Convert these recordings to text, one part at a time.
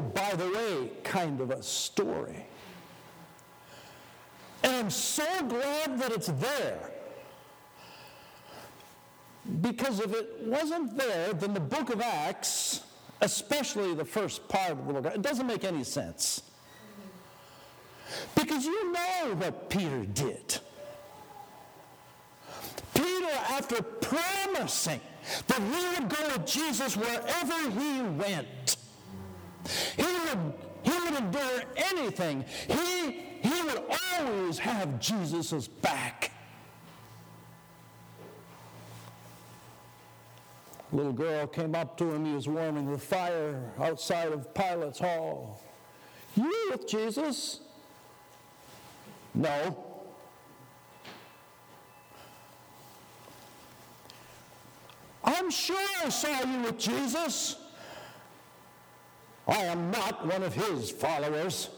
oh, by the way kind of a story. And I'm so glad that it's there. Because if it wasn't there, then the book of Acts, especially the first part of the book, it doesn't make any sense. Because you know what Peter did. Peter, after promising that he would go with Jesus wherever he went, he would, he would endure anything. He, he would always have Jesus' back. A little girl came up to him. He was warming the fire outside of Pilate's hall. You with Jesus? No. I'm sure I saw you with Jesus. I am not one of his followers.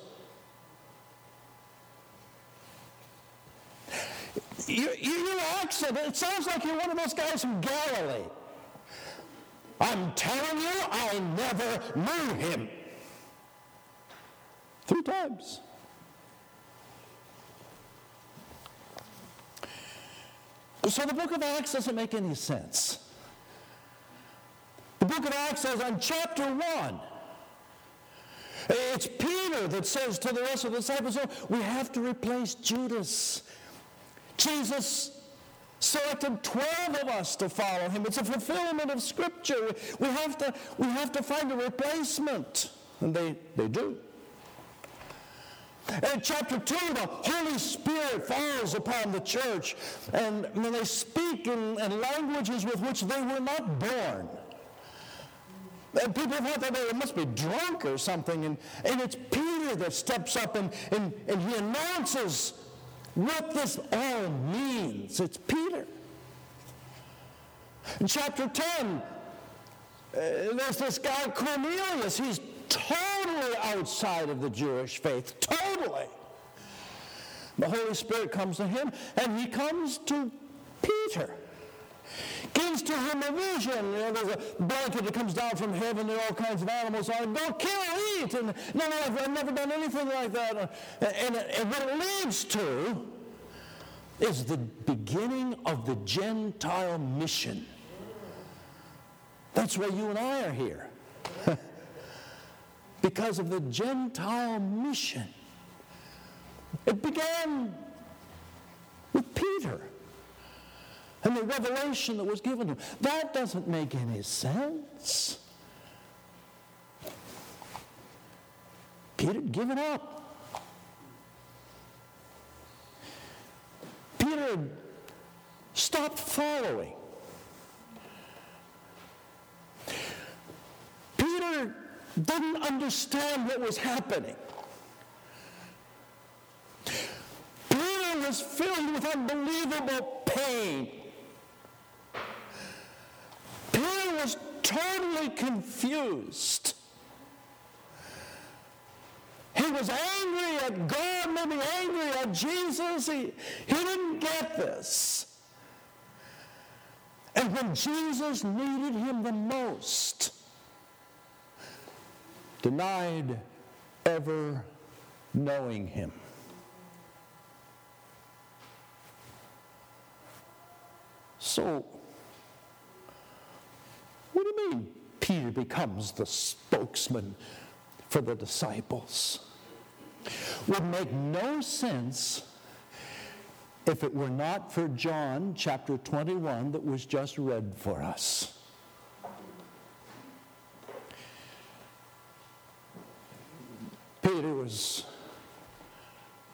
You, you, accent, it sounds like you're one of those guys from Galilee. I'm telling you, I never knew him. Three times. So the book of Acts doesn't make any sense. The book of Acts says on chapter 1, it's Peter that says to the rest of the disciples, oh, we have to replace Judas. Jesus selected 12 of us to follow him. It's a fulfillment of Scripture. We have to, we have to find a replacement. And they, they do. In chapter 2, the Holy Spirit falls upon the church, and when they speak in, in languages with which they were not born. And people thought that they must be drunk or something, and, and it's Peter that steps up and, and, and he announces what this all means. It's Peter. In chapter 10, uh, there's this guy Cornelius. He's totally outside of the Jewish faith, totally. The Holy Spirit comes to him, and he comes to Peter. Gives to him a vision. You know, there's a blanket that comes down from heaven. There are all kinds of animals on it. Go kill, eat. And no, no, I've, I've never done anything like that. And, and, and what it leads to is the beginning of the Gentile mission. That's why you and I are here. because of the Gentile mission. It began with Peter and the revelation that was given to him. That doesn't make any sense. Peter given up. Peter stopped following. Peter didn't understand what was happening. Peter was filled with unbelievable pain. Peter was totally confused. He was angry at God, maybe angry at Jesus. He, he didn't get this. And when Jesus needed him the most, denied ever knowing him. So, what do you mean Peter becomes the spokesman for the disciples? Would make no sense if it were not for John chapter 21 that was just read for us. Peter was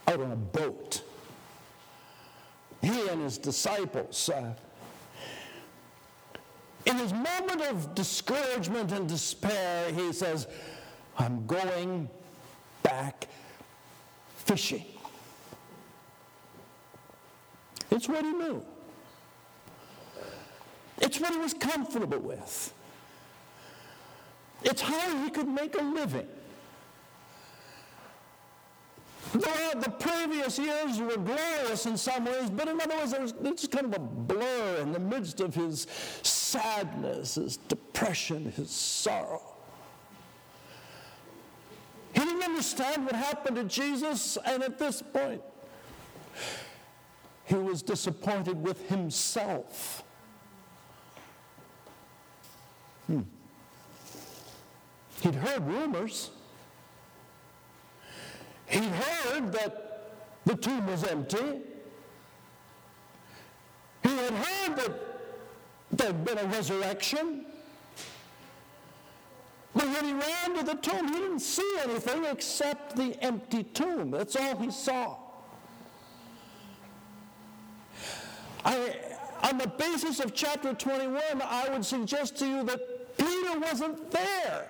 out on a boat. He and his disciples, uh, in his moment of discouragement and despair, he says, I'm going back fishing. It's what he knew. It's what he was comfortable with. It's how he could make a living. The, the previous years were glorious in some ways, but in other ways, there's, just kind of a blur in the midst of his sadness, his depression, his sorrow. He didn't understand what happened to Jesus, and at this point, he was disappointed with himself. Hmm. He'd heard rumors. He'd heard that the tomb was empty. He had heard that there'd been a resurrection. But when he ran to the tomb, he didn't see anything except the empty tomb. That's all he saw. I, on the basis of chapter 21, I would suggest to you that Peter wasn't there.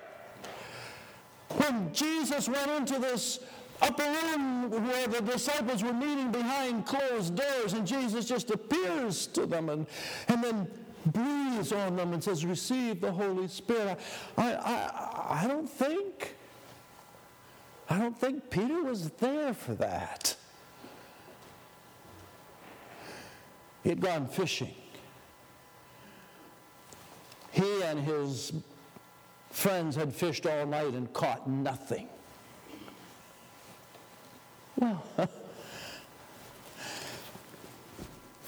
When Jesus went into this upper room where the disciples were meeting behind closed doors, and Jesus just appears to them and, and then breathes on them and says, Receive the Holy Spirit. I, I, I don't think, I don't think Peter was there for that. He had gone fishing. He and his friends had fished all night and caught nothing. Well,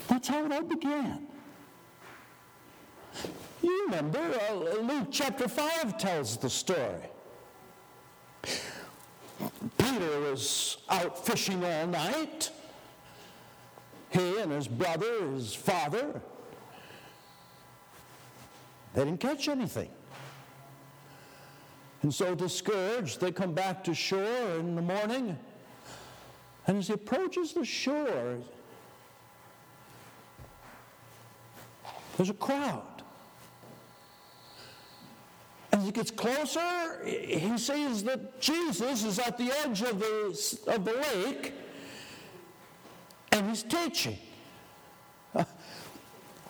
that's how it all began. You remember, uh, Luke chapter 5 tells the story. Peter was out fishing all night. He and his brother, his father, they didn't catch anything. And so discouraged, they come back to shore in the morning. And as he approaches the shore, there's a crowd. As he gets closer, he sees that Jesus is at the edge of the, of the lake and he's teaching.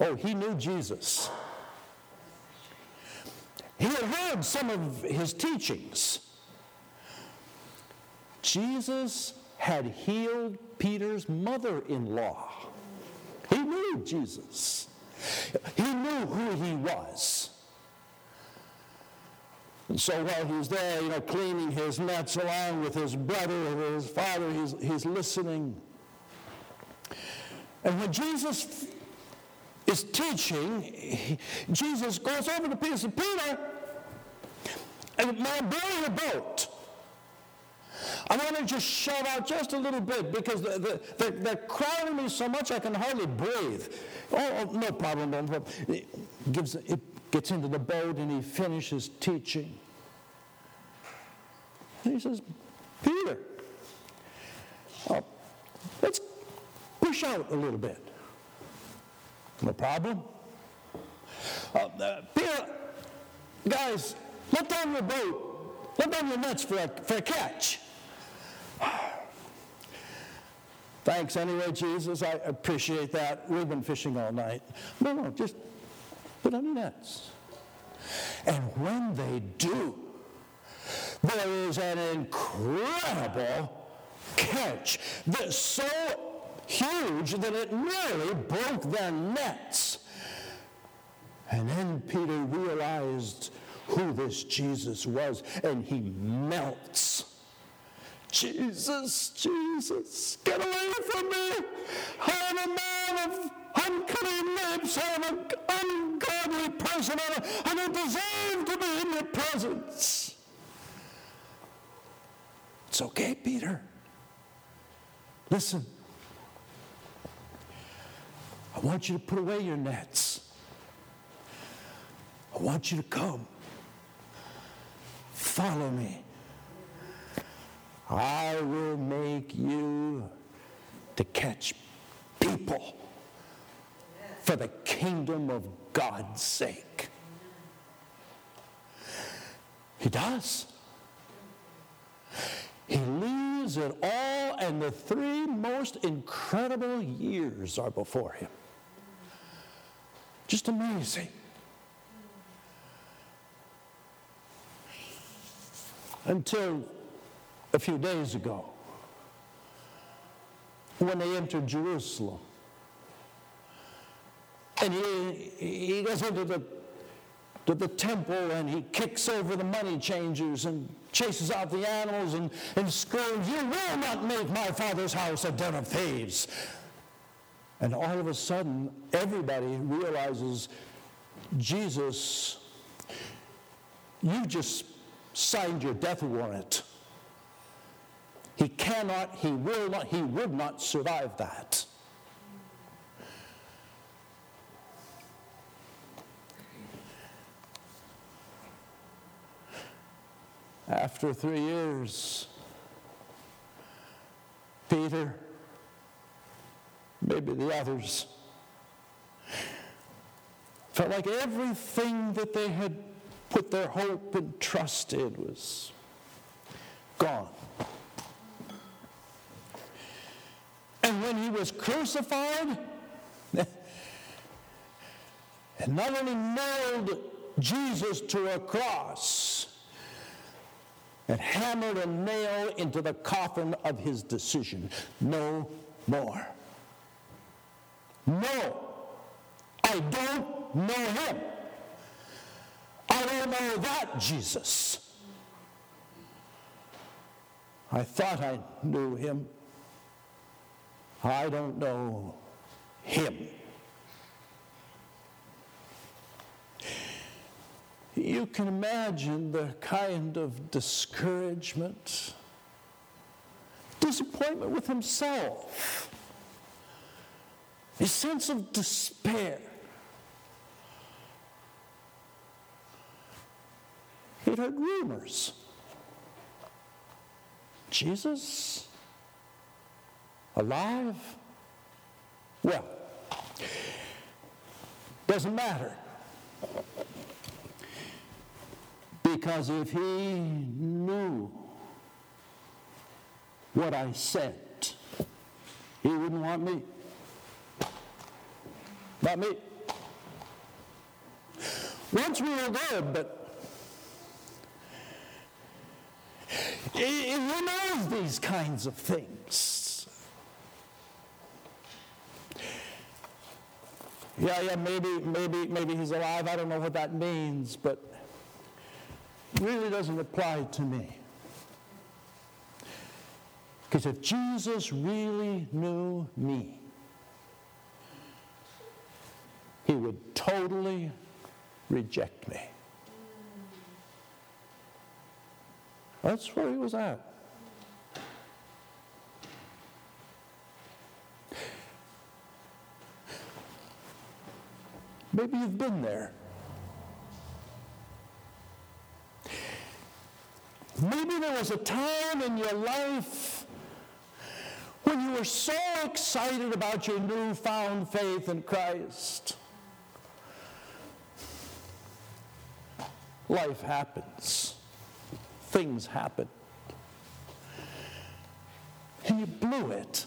Oh, he knew Jesus. He had heard some of his teachings. Jesus had healed Peter's mother in law. He knew Jesus, he knew who he was. And so while he's there, you know, cleaning his nets along with his brother and his father, he's, he's listening. And when Jesus is teaching, Jesus goes over to Peter and says, Peter, and your boat? I want to just shout out just a little bit because the, the, they're, they're crowding me so much I can hardly breathe. Oh, oh no problem. No problem. It, gives, gets into the boat and he finishes teaching. And he says, Peter, oh, let's push out a little bit. No problem. Uh, uh, Peter, guys, let down your boat. Let down your nets for a, for a catch. Thanks anyway, Jesus. I appreciate that. We've been fishing all night. No, no, just put on your nets. And when they do, there is an incredible catch that's so huge that it nearly broke their nets. And then Peter realized who this Jesus was, and he melts. Jesus, Jesus, get away from me. I'm a man of unclean lips. I'm an ungodly person. I don't deserve to be in your presence. It's okay, Peter. Listen. I want you to put away your nets. I want you to come. Follow me. I will make you to catch people for the kingdom of God's sake. He does. He leaves it all, and the three most incredible years are before him. Just amazing. Until a few days ago, when they entered Jerusalem. And he, he goes into the to the temple and he kicks over the money changers and chases out the animals and, and screams, You will not make my father's house a den of thieves. And all of a sudden, everybody realizes Jesus, you just signed your death warrant. He cannot, he will not, he would not survive that. After three years, Peter, maybe the others, felt like everything that they had put their hope and trust in was gone. And when he was crucified, and not only nailed Jesus to a cross, and hammered a nail into the coffin of his decision. No more. No, I don't know him. I don't know that Jesus. I thought I knew him. I don't know him. You can imagine the kind of discouragement, disappointment with himself, a sense of despair. He'd heard rumors. Jesus? Alive? Well, doesn't matter. Because if he knew what I said, he wouldn't want me. Not me. Once we were good, but he knows these kinds of things. Yeah, yeah, maybe, maybe, maybe he's alive. I don't know what that means, but really doesn't apply to me. Because if Jesus really knew me, he would totally reject me. That's where he was at. Maybe you've been there. Maybe there was a time in your life when you were so excited about your newfound faith in Christ. Life happens, things happen, and you blew it.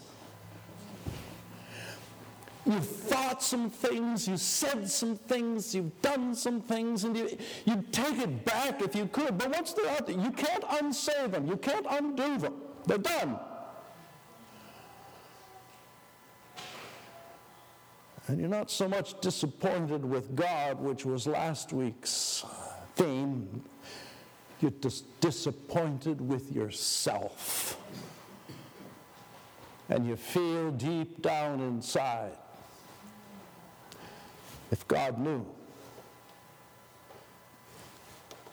You've thought some things, you've said some things, you've done some things, and you, you'd take it back if you could. But what's the other? you can't unsay them, you can't undo them. They're done. And you're not so much disappointed with God, which was last week's theme, you're just disappointed with yourself. And you feel deep down inside if God knew,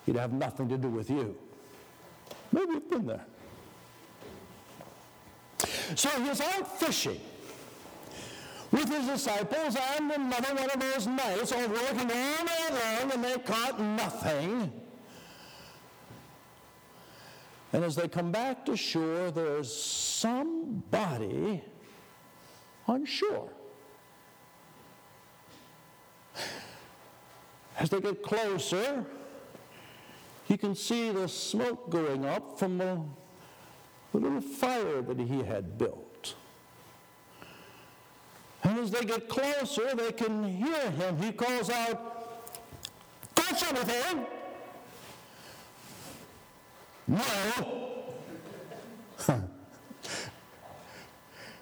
He'd have nothing to do with you. Maybe you've been there. So he's out fishing with his disciples and another one of those nights, all working all day long, and they caught nothing. And as they come back to shore, there's somebody on shore. As they get closer, you can see the smoke going up from the, the little fire that he had built. And as they get closer, they can hear him. He calls out, Catch anything? No.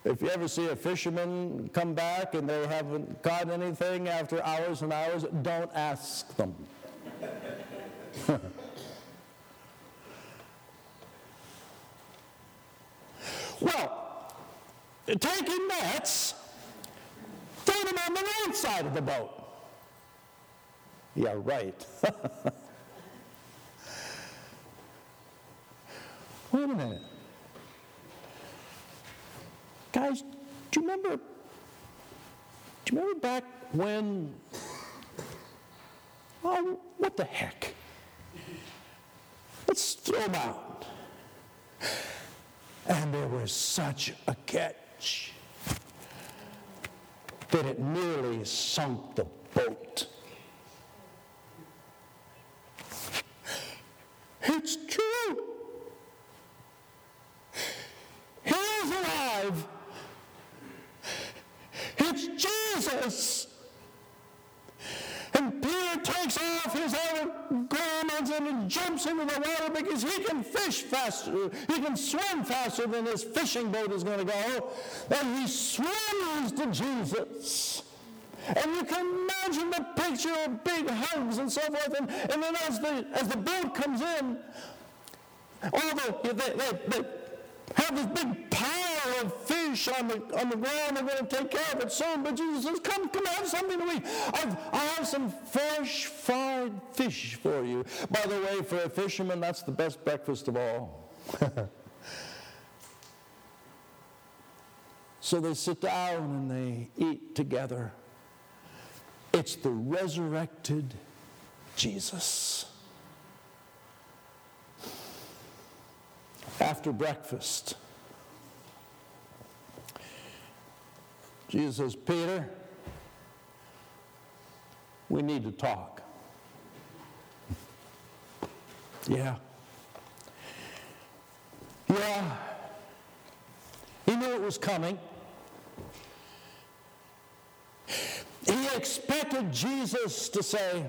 If you ever see a fisherman come back and they haven't caught anything after hours and hours, don't ask them. well, taking nets, throw them on the right side of the boat. Yeah, right. Wait a minute. Guys, do you remember? Do you remember back when? Oh, what the heck? Let's throw them out. And there was such a catch that it nearly sunk the boat. It's true. He is alive. It's Jesus. And Peter takes off his outer garments and jumps into the water because he can fish faster. He can swim faster than his fishing boat is going to go. And he swims to Jesus. And you can imagine the picture of big hugs and so forth. And, and then as the, as the boat comes in, all the, they, they, they have this big pile of fish on the, on the ground. They're going to take care of it soon. But Jesus says, come, come have something to eat. I've, I have some fresh fried fish for you. By the way, for a fisherman, that's the best breakfast of all. so they sit down and they eat together. It's the resurrected Jesus. After breakfast, Jesus says, Peter, we need to talk. Yeah. Yeah. He knew it was coming. He expected Jesus to say,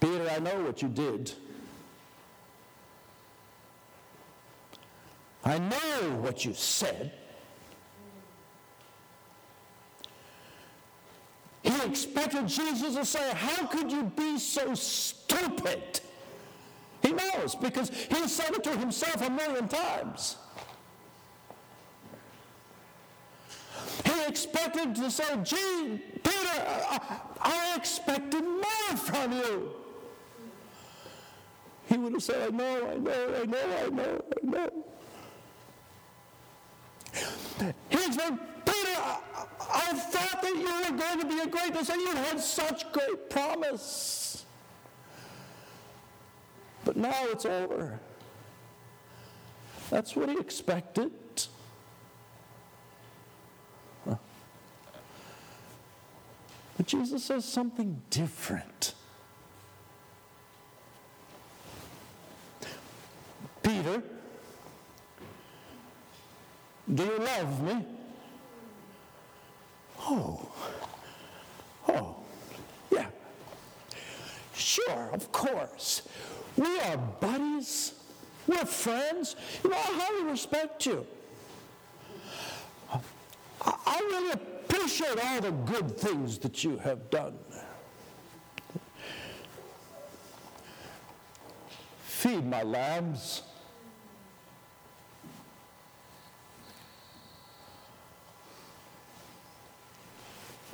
Peter, I know what you did. I know what you said. He expected Jesus to say, How could you be so stupid? He knows because he said it to himself a million times. He expected to say, Gee, Peter, I, I expected more from you. He would have said, I know, I know, I know, I know, I know. He said, Peter, I, thought that you were going to be a great disciple. You had such great promise. But now it's over. That's what he expected. But Jesus says something different. Peter, do you love me? Oh, oh, yeah. Sure, of course. We are buddies. We're friends. You know, I highly respect you. I, really appreciate all the good things that you have done. Feed my lambs.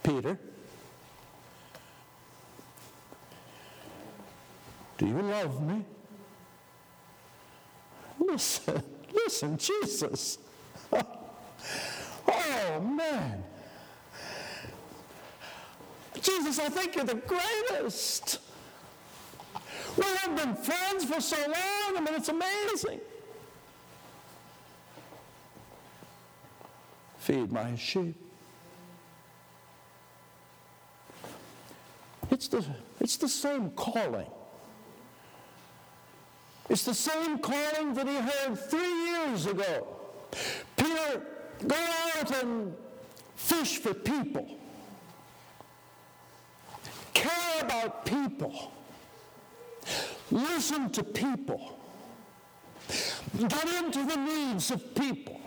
Peter, do you love me? Listen, listen, Jesus. Oh, man. Jesus, I think you're the greatest. We have been friends for so long. I mean, it's amazing. Feed my sheep. It's the, it's the same calling. It's the same calling that he heard three years ago. Peter, go out and fish for people. Care about people. Listen to people. Get into the needs of people.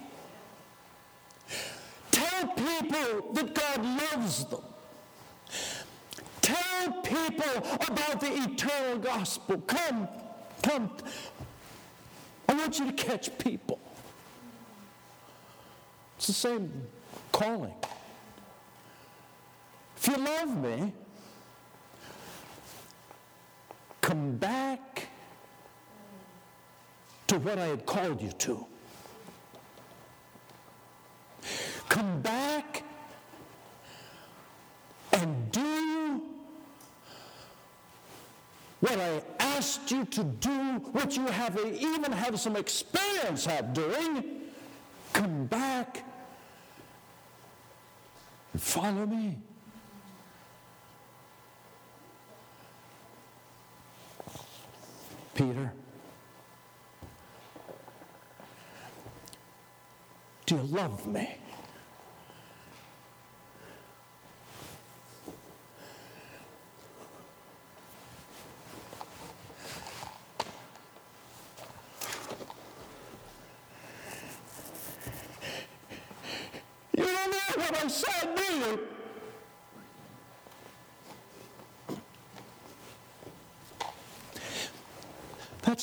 Tell people that God loves them. Tell people about the eternal gospel. Come, come. I want you to catch people. It's the same calling. If you love me, come back to what I had called you to. Come back and do what I asked you to do, what you have even have some experience at doing. Come back and follow me. Peter, do you love me? You don't know what I said, do you? That's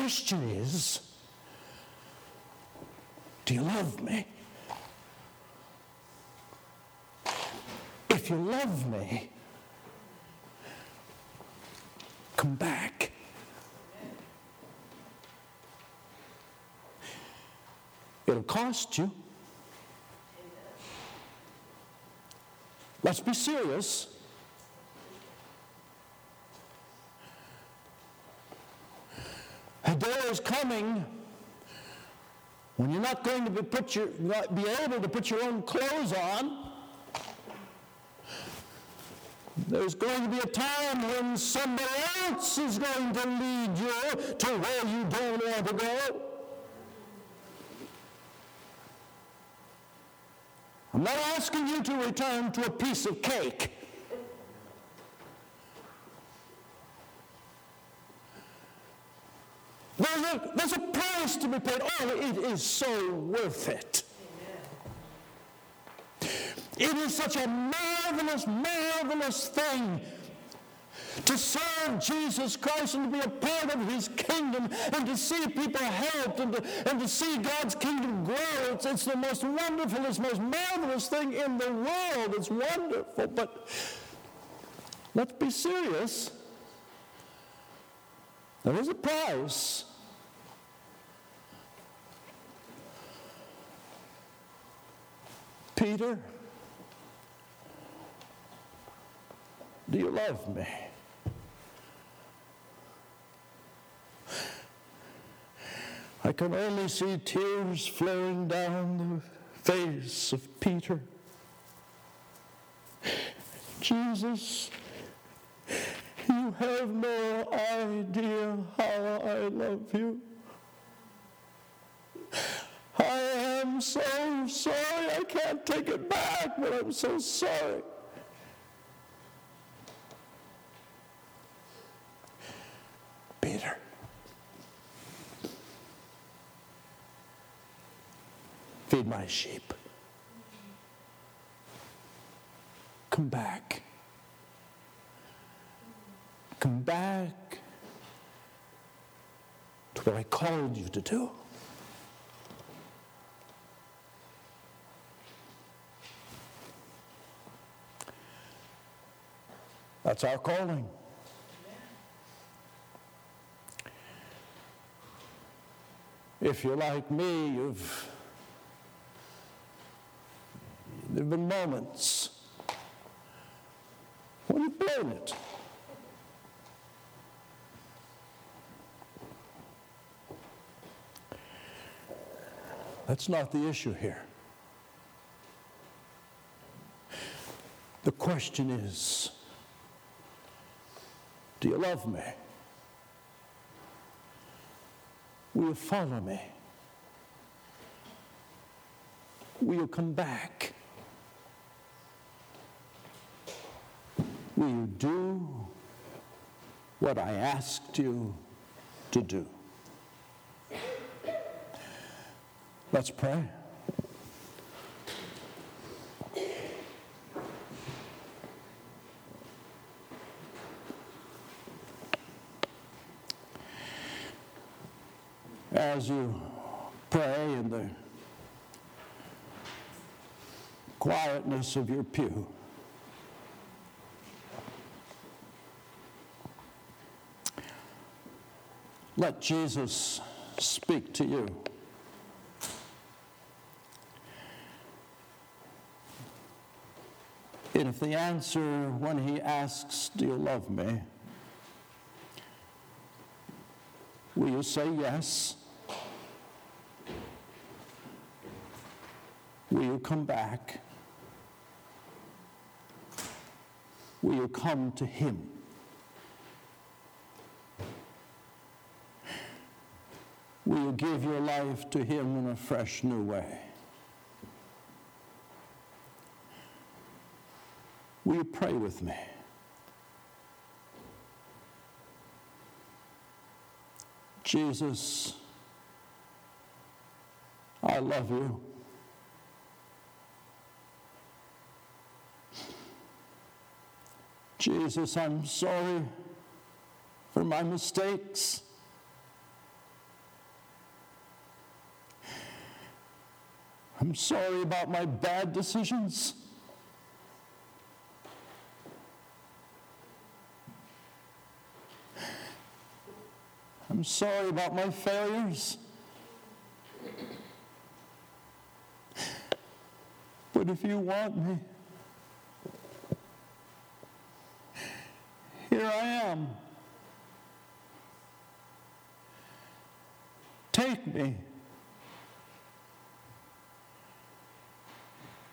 question is Do you love me? If you love me, come back. It'll cost you. Let's be serious. A day is coming when you're not going to be, put your, be able to put your own clothes on. There's going to be a time when somebody else is going to lead you to where you don't want to go. I'm not asking you to return to a piece of cake. There's a, there's a price to be paid. Oh, it is so worth it. It is such a marvelous, marvelous thing to serve Jesus Christ and to be a part of his kingdom and to see people helped and to, and to see God's kingdom grow. It's, it's the most wonderful, it's the most marvelous thing in the world. It's wonderful. But let's be serious. There is a price. Peter, do you love me? I can only see tears flowing down the face of Peter. Jesus, you have no idea how I love you. I am so sorry. I can't take it back, but I'm so sorry. Peter. Feed my sheep. Come back. Come back to what I called you to do. That's our calling. If you're like me, you've there have been moments when you've blown it. That's not the issue here. The question is do you love me? Will you follow me? Will you come back? Will you do what I asked you to do? Let's pray. As you pray in the quietness of your pew, let Jesus speak to you. And if the answer when he asks, Do you love me? Will you say yes? Will you come back? Will you come to him? Will you give your life to him in a fresh new way? Will you pray with me? Jesus, I love you. Jesus, I'm sorry for my mistakes. I'm sorry about my bad decisions. I'm sorry about my failures. But if you want me, here I am. Take me.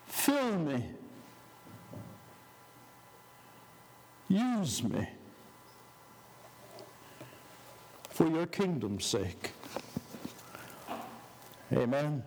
Fill me. Use me for your kingdom's sake. Amen.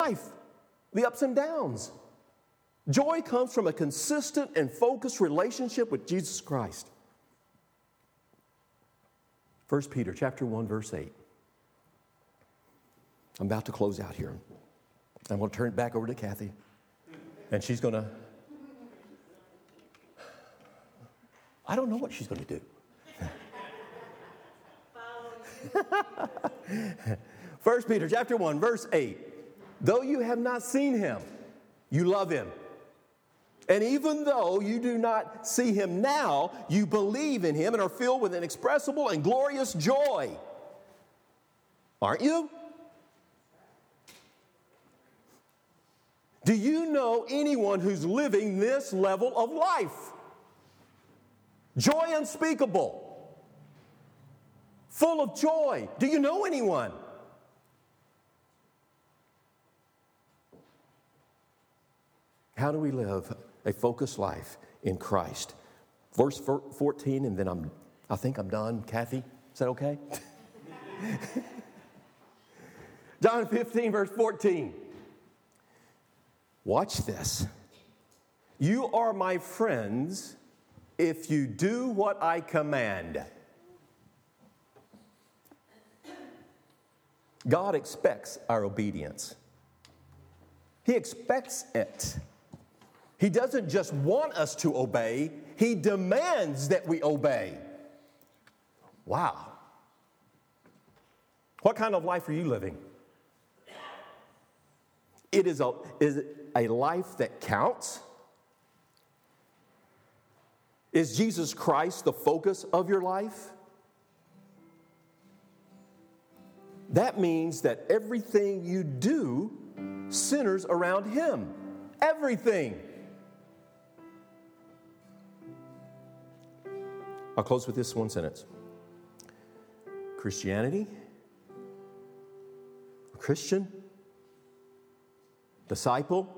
Life, the ups and downs. Joy comes from a consistent and focused relationship with Jesus Christ. 1 Peter chapter 1 verse 8. I'm about to close out here. I'm going to turn it back over to Kathy. And she's going to I don't know what she's going to do. First Peter chapter 1 verse 8. Though you have not seen him, you love him. And even though you do not see him now, you believe in him and are filled with inexpressible and glorious joy. Aren't you? Do you know anyone who's living this level of life? Joy unspeakable, full of joy. Do you know anyone? How do we live a focused life in Christ? Verse 14, and then I'm, I think I'm done. Kathy, is that okay? John 15, verse 14. Watch this. You are my friends if you do what I command. God expects our obedience, He expects it. He doesn't just want us to obey, He demands that we obey. Wow. What kind of life are you living? It is a, is a life that counts. Is Jesus Christ the focus of your life? That means that everything you do centers around Him. Everything. I'll close with this one sentence Christianity, Christian, disciple,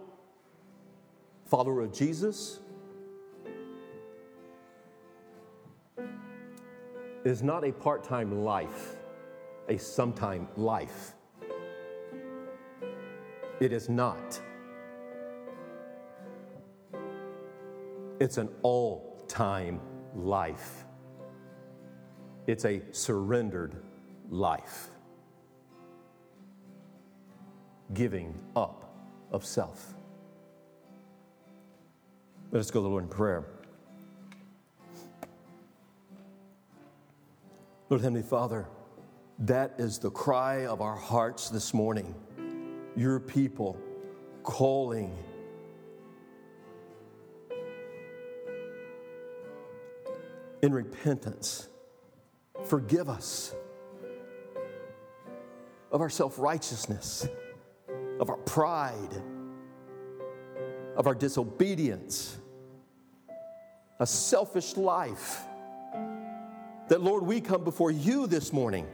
follower of Jesus, is not a part time life, a sometime life. It is not. It's an all time life. It's a surrendered life. Giving up of self. Let us go to the Lord in prayer. Lord Heavenly Father, that is the cry of our hearts this morning. Your people calling. In repentance, forgive us of our self righteousness, of our pride, of our disobedience, a selfish life that, Lord, we come before you this morning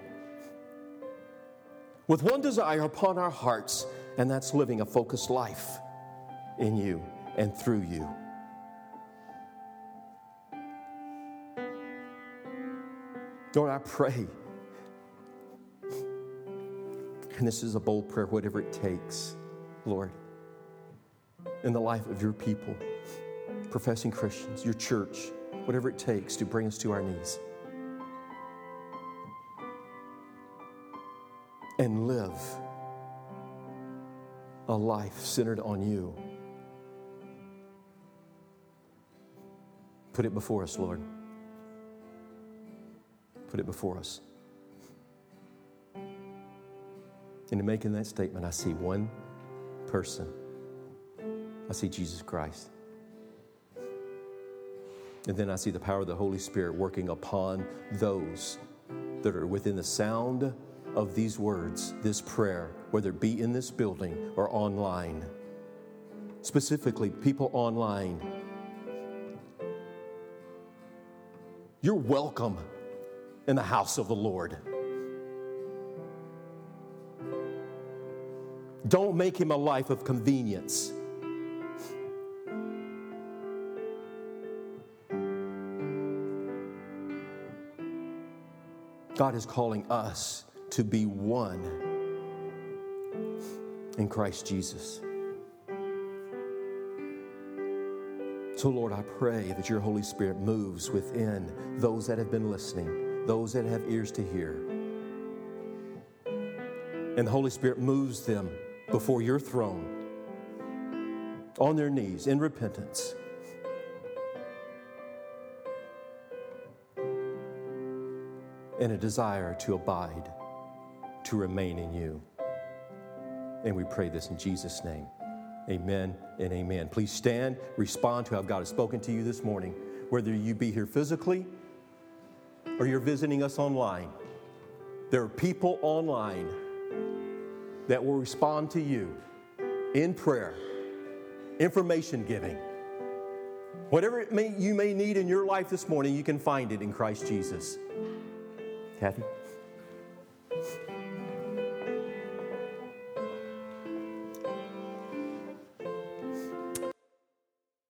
with one desire upon our hearts, and that's living a focused life in you and through you. Lord, I pray, and this is a bold prayer, whatever it takes, Lord, in the life of your people, professing Christians, your church, whatever it takes to bring us to our knees. and live a life centered on you. Put it before us, Lord. Put it before us. And in making that statement, I see one person. I see Jesus Christ. And then I see the power of the Holy Spirit working upon those that are within the sound of these words, this prayer, whether it be in this building or online. Specifically, people online. You're welcome in the house of the Lord. Don't make him a life of convenience. God is calling us to be one in Christ Jesus. So, Lord, I pray that your Holy Spirit moves within those that have been listening, those that have ears to hear. And the Holy Spirit moves them before your throne on their knees in repentance. And a desire to abide, to remain in you. And we pray this in Jesus' name. Amen and amen. Please stand, respond to how God has spoken to you this morning, whether you be here physically or you're visiting us online. There are people online that will respond to you in prayer, information giving. Whatever it may, you may need in your life this morning, you can find it in Christ Jesus. Kathy?